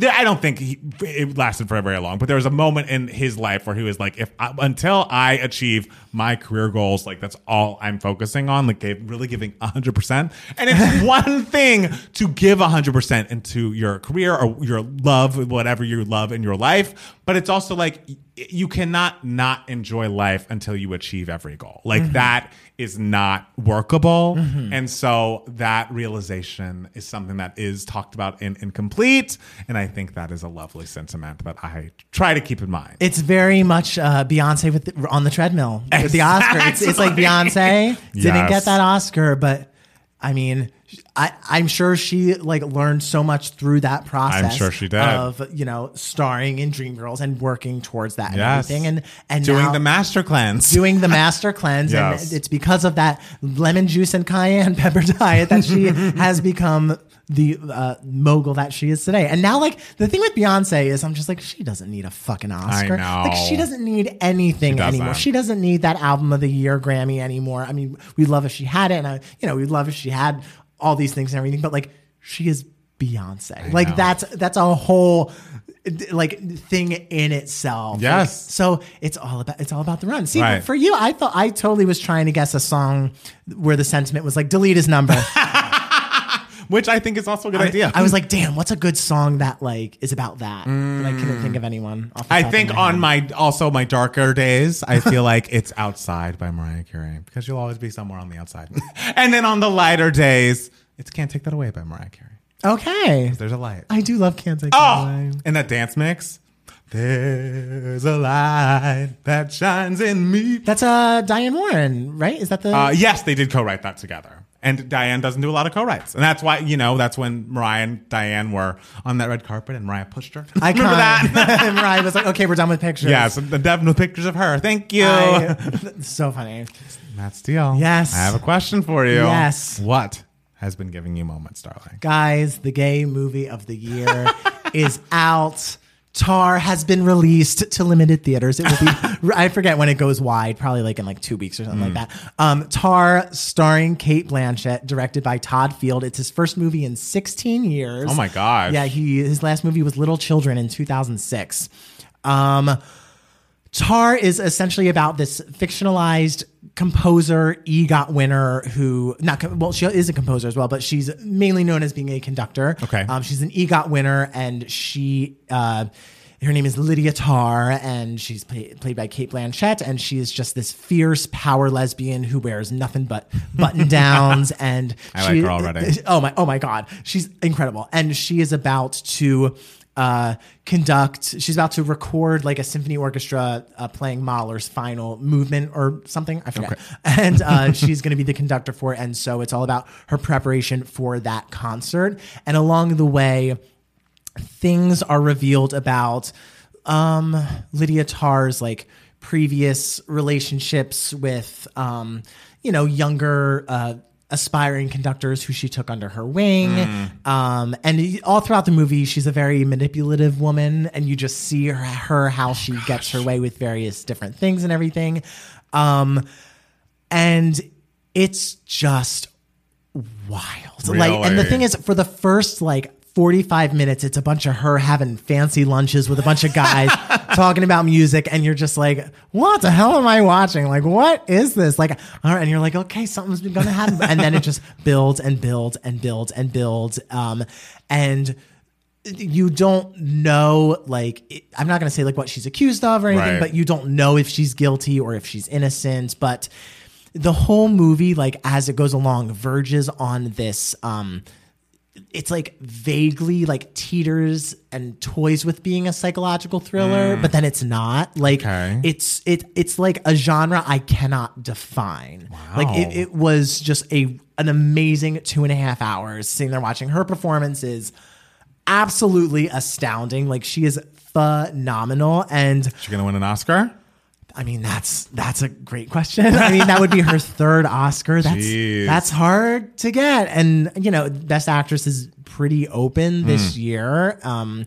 I don't think he, it lasted for very long, but there was a moment in his life where he was like, "If I, until I achieve my career goals, like that's all I'm focusing on, like really giving hundred percent." And it's one thing to give hundred percent into your career or your love, whatever you love in your life, but it's also like you cannot not enjoy life until you achieve every goal. Like that is not workable, and so that realization is something that is talked about in incomplete, and I think that is a lovely sentiment that I try to keep in mind. It's very much uh, Beyonce with the, on the treadmill with the Oscar. It's, it's like Beyonce didn't get that Oscar, but I mean, I, I'm sure she like learned so much through that process. I'm sure she did. Of you know starring in Dreamgirls and working towards that and Yes. everything, and and Doing the master cleanse. doing the master cleanse Yes. and it's because of that lemon juice and cayenne pepper diet that she has become the uh, mogul that she is today. And now, like the thing with Beyonce is, I'm just like, she doesn't need a fucking Oscar. know. Like she doesn't need anything She anymore. She doesn't need that album of the year Grammy anymore. I mean, we'd love if she had it, and I, you know, we'd love if she had all these things and everything. But like, she is Beyonce. like know. that's that's a whole like thing in itself. Like, Yes. so it's all about it's all about the run. See, Right. for you, I thought I totally was trying to guess a song where the sentiment was like delete his number. which I think is also a good idea. I was like, damn, what's a good song that like is about that? And I couldn't think of anyone. Off the I think my on head. my also my darker days, I feel like it's outside by Mariah Carey because you'll always be somewhere on the outside. and then on the lighter days, it's can't take that away by Mariah Carey. okay. There's a light. I do love Can't Take Oh, Away. and that dance mix. There's a light that shines in me. That's uh Diane Warren, right? Is that the Uh, yes, they did co-write that together. And Diane doesn't do a lot of co-writes, and that's why you know that's when Mariah and Diane were on that red carpet, and Mariah pushed her. I Remember that? and Mariah was like, "Okay, we're done with pictures." Yeah, so the Devin with pictures of her. Thank you. I- so funny. Matt Steele. Yes. I have a question for you. Yes. What has been giving you moments, darling? Guys, the gay movie of the year is out. Tar has been released to limited theaters. It will be, I forget when it goes wide, probably like in like two weeks or something Hmm. like that. Um, Tar, starring Cate Blanchett, directed by Todd Field. It's his first movie in 16 years. Oh my gosh. Yeah, he his last movie was Little Children in 2006. Um, Tar is essentially about this fictionalized composer, EGOT winner who not well, she is a composer as well, but she's mainly known as being a conductor. Okay. um, she's an EGOT winner, and she. Uh, her name is Lydia Tár, and she's play, played by Cate Blanchett, and she is just this fierce power lesbian who wears nothing but button downs. and I like her already. Oh my! Oh my God! She's incredible, and she is about to uh, conduct. She's about to record like a symphony orchestra uh, playing Mahler's final movement or something. I forget. And uh, she's going to be the conductor for it, and so it's all about her preparation for that concert. And along the way, things are revealed about um, Lydia Tár's like previous relationships with um, you know younger uh, aspiring conductors who she took under her wing. Um, and all throughout the movie, she's a very manipulative woman, and you just see her, her how she gets her way with various different things and everything. Um, and it's just wild. Like, and the thing is, for the first like 45 minutes, it's a bunch of her having fancy lunches with a bunch of guys talking about music, and you're just like, what the hell am I watching? Like, what is this? Like, all right, and you're like, okay, something's going to happen, and then it just builds and builds and builds and builds, um, and you don't know like it- i'm not going to say like what she's accused of or anything Right. but you don't know if she's guilty or if she's innocent but the whole movie like as it goes along verges on this um it's like vaguely like teeters and toys with being a psychological thriller mm. but then it's not. Like Okay. it's it it's like a genre i cannot define. Like it, it was just a an amazing two and a half hours sitting there watching her performance is absolutely astounding. Like she is phenomenal. And she's gonna win an Oscar? I mean, that's that's a great question. I mean, that would be her third Oscar. That's Jeez. that's hard to get. And you know, Best Actress is pretty open this year. Um,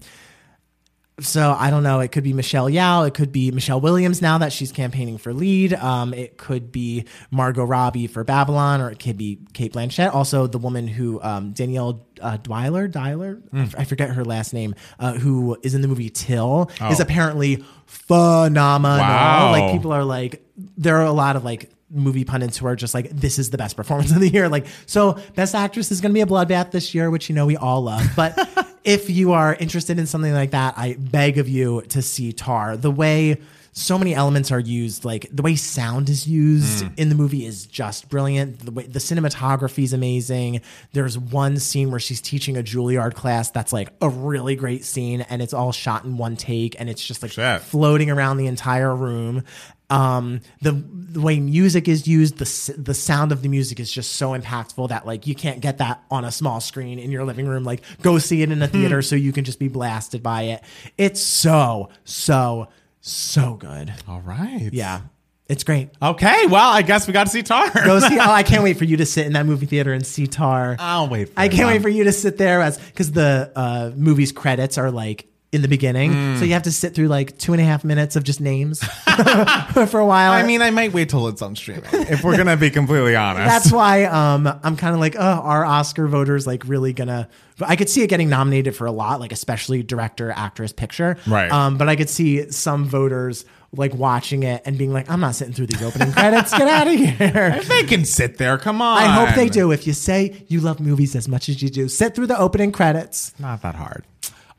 so I don't know. It could be Michelle Yeoh. It could be Michelle Williams now that she's campaigning for lead. Um, it could be Margot Robbie for Babylon, or it could be Cate Blanchett. Also, the woman who um, Danielle uh, Dwyler, Dwyler, I f- I forget her last name, uh, who is in the movie Till, is apparently phenomenal. Wow. Like people are like, there are a lot of like movie pundits who are just like, this is the best performance of the year. Like, so best actress is going to be a bloodbath this year, which you know we all love. But if you are interested in something like that, I beg of you to see Tar. The way so many elements are used, like the way sound is used mm. in the movie is just brilliant. The way the cinematography is amazing. There's one scene where she's teaching a Juilliard class that's like a really great scene, and it's all shot in one take, and it's just like Shit. floating around the entire room. Um, the the way music is used, the the sound of the music is just so impactful that like you can't get that on a small screen in your living room. Like go see it in a theater so you can just be blasted by it. It's so so so good. All right. Yeah, it's great. Okay. Well, I guess we got to see Tar. Go see. Oh, I can't wait for you to sit in that movie theater and see Tar. I'll wait. For I can't wait for you to sit there as because the uh, movie's credits are like in the beginning, Hmm. so you have to sit through like two and a half minutes of just names for a while. I mean, I might wait till it's on streaming. if we're gonna be completely honest. that's why um, I'm kind of like, oh, are Oscar voters like really gonna? I could see it getting nominated for a lot, like especially director, actress, picture. Right. Um, but I could see some voters like watching it and being like, I'm not sitting through these opening credits. Get out of here. If they can sit there. Come on. I hope they do. If you say you love movies as much as you do, sit through the opening credits. Not that hard.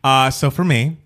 Uh, so for me,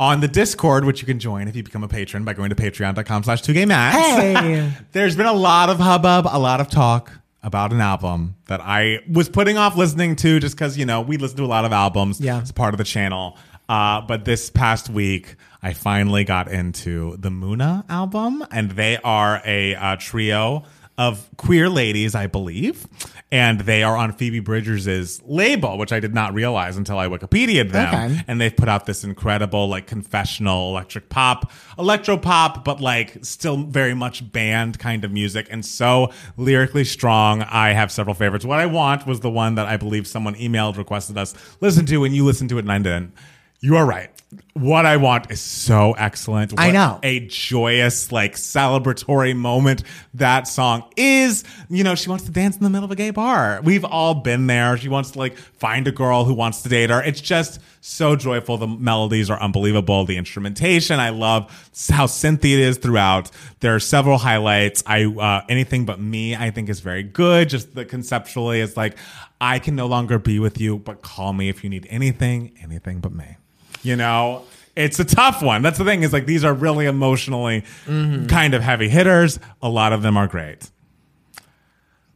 on the Discord, which you can join if you become a patron by going to patreon.com slash 2gaymatts. Hey. There's been a lot of hubbub, a lot of talk about an album that I was putting off listening to just because, you know, we listen to a lot of albums Yeah. It's part of the channel. Uh, but this past week, I finally got into the Muna album, and they are a uh, trio of queer ladies, I believe. And they are on Phoebe Bridgers' label, which I did not realize until I Wikipedia'd them. Okay. And they've put out this incredible, like, confessional electric pop, electro pop, but like still very much band kind of music and so lyrically strong. I have several favorites. What I Want was the one that I believe someone emailed, requested us listen to, and you listened to it and I didn't. You are right. What I Want is so excellent. I know. A joyous, like, celebratory moment that song is. You know, she wants to dance in the middle of a gay bar. We've all been there. She wants to, like, find a girl who wants to date her. It's just so joyful. The melodies are unbelievable. The instrumentation, I love how synthy it is throughout. There are several highlights. I, uh, Anything But Me, I think is very good. Just the conceptually, it's like, I can no longer be with you, but call me if you need anything, anything but me. You know, it's a tough one. That's the thing is like these are really emotionally mm-hmm. kind of heavy hitters. A lot of them are great.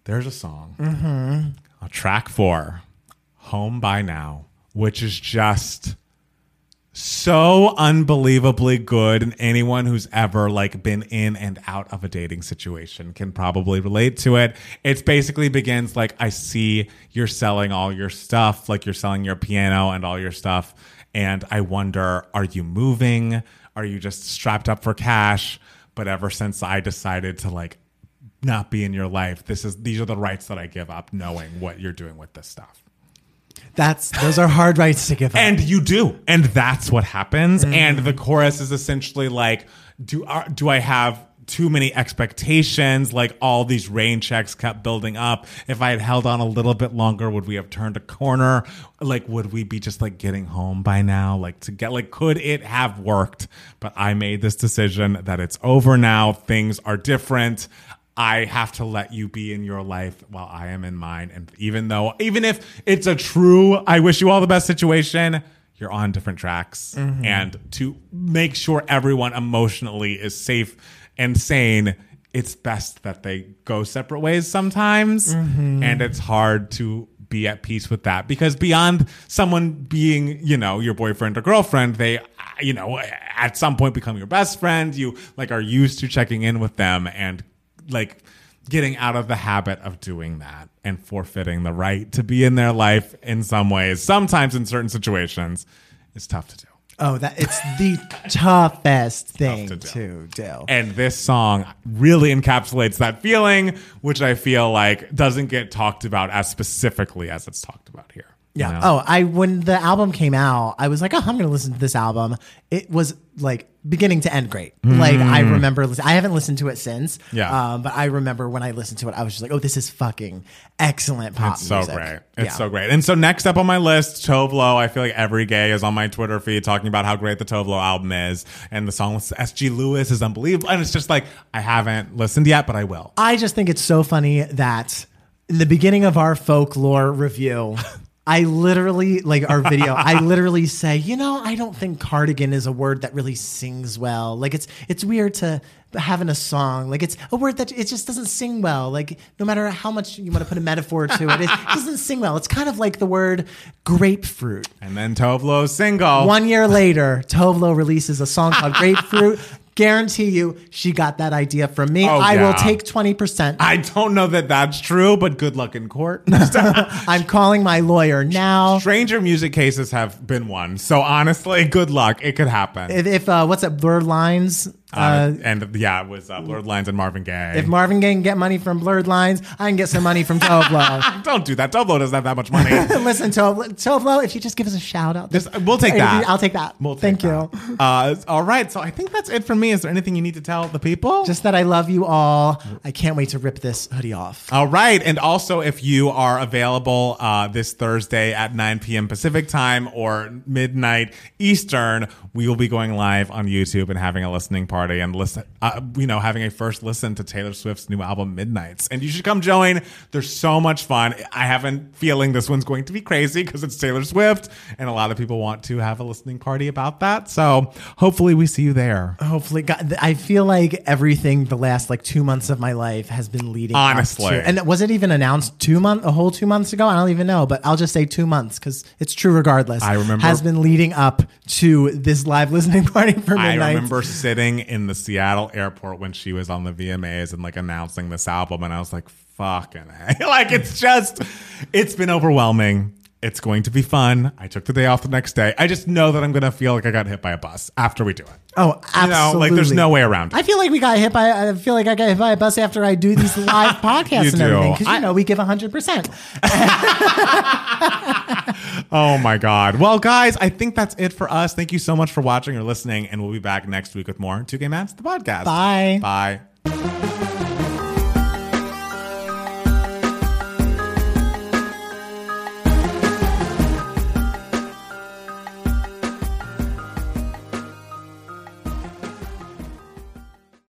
There's a song, mm-hmm. a track four, Home by Now, which is just so unbelievably good and anyone who's ever like been in and out of a dating situation can probably relate to it it's basically begins like i see you're selling all your stuff like you're selling your piano and all your stuff and i wonder are you moving? Are you just strapped up for cash? But ever since i decided to like not be in your life this is these are the rights that i give up knowing what you're doing with this stuff. That's those are hard rights to give up. and you do. And that's what happens. Mm-hmm. And the chorus is essentially like do are, do i have too many expectations like all these rain checks kept building up. If i had held on a little bit longer would we have turned a corner? Like would we be just like getting home by now? Like to get like could it have worked? But i made this decision that it's over now. Things are different. I have to let you be in your life while I am in mine. And even though, even if it's a true, I wish you all the best situation, you're on different tracks. Mm-hmm. And to make sure everyone emotionally is safe and sane, it's best that they go separate ways sometimes. Mm-hmm. And it's hard to be at peace with that because beyond someone being, you know, your boyfriend or girlfriend, they, you know, at some point become your best friend. You like are used to checking in with them and like getting out of the habit of doing that and forfeiting the right to be in their life in some ways, sometimes in certain situations, is tough to do. Oh, that it's the toughest thing to to do. And this song really encapsulates that feeling, which I feel like doesn't get talked about as specifically as it's talked about here. You Yeah. know? Oh, I when the album came out, I was like, oh, I'm gonna listen to this album. It was like beginning to end great. Like I remember, I haven't listened to it since. Mm. Yeah. Um, but I remember when I listened to it, I was just like, oh, this is fucking excellent pop It's so music. great. It's Yeah. so great. And so next up on my list, Tove Lo. I feel like every gay is on my Twitter feed talking about how great the Tove Lo album is. And the song with SG Lewis is unbelievable. And it's just like, I haven't listened yet, but I will. I just think it's so funny that in the beginning of our folklore review, I literally like our video. I literally say, you know, I don't think cardigan is a word that really sings well. Like it's it's weird to having a song like it's a word that it just doesn't sing well. Like no matter how much you want to put a metaphor to it, it doesn't sing well. It's kind of like the word grapefruit. And then Tove Lo's single. One year later, Tove Lo releases a song called Grapefruit. Guarantee you, she got that idea from me. Oh, I will take twenty percent. I don't know that that's true, but good luck in court. I'm calling my lawyer now. Stranger music cases have been won. So honestly, good luck. It could happen. If, if uh, what's that? Blurred Lines. Uh, Uh, and yeah, it was uh, Blurred Lines and Marvin Gaye. if Marvin Gaye can get money from Blurred Lines, I can get some money from Tove Lo. don't do that. Tove Lo doesn't have that much money. Listen, Tove Lo, Tovlo, if you just give us a shout out, Just- we'll take that. I'll take that. We'll take Thank you. Uh, all right. So I think that's it for me. Is there anything you need to tell the people? Just that I love you all. I can't wait to rip this hoodie off. All right. And also, if you are available uh, this Thursday at 9 p.m. Pacific time or midnight Eastern, we will be going live on YouTube and having a listening party and listen, uh, you know, having a first listen to Taylor Swift's new album, Midnights. And you should come join. There's so much fun. I have a feeling this one's going to be crazy because it's Taylor Swift, and a lot of people want to have a listening party about that. So hopefully, we see you there. Hopefully, God, I feel like everything the last like two months of my life has been leading. Honestly. to- and was it even announced two month, a whole two months ago? I don't even know, but I'll just say two months because it's true regardless. I remember- has been leading up to this live listening party for I remember sitting in the Seattle airport when she was on the VMAs and like announcing this album, and I was like, "Fucking a. like it's just, it's been overwhelming. It's going to be fun. I took the day off the next day. I just know that I'm gonna feel like I got hit by a bus after we do it. Oh, absolutely. You know, like there's no way around it. I feel like we got hit by. I feel like I got hit by a bus after I do these live podcasts and do. everything because I- you know we give hundred percent. Oh my God. Well, guys, I think that's it for us. Thank you so much for watching or listening, and we'll be back next week with more Two Gay Matts, the podcast. Bye. Bye.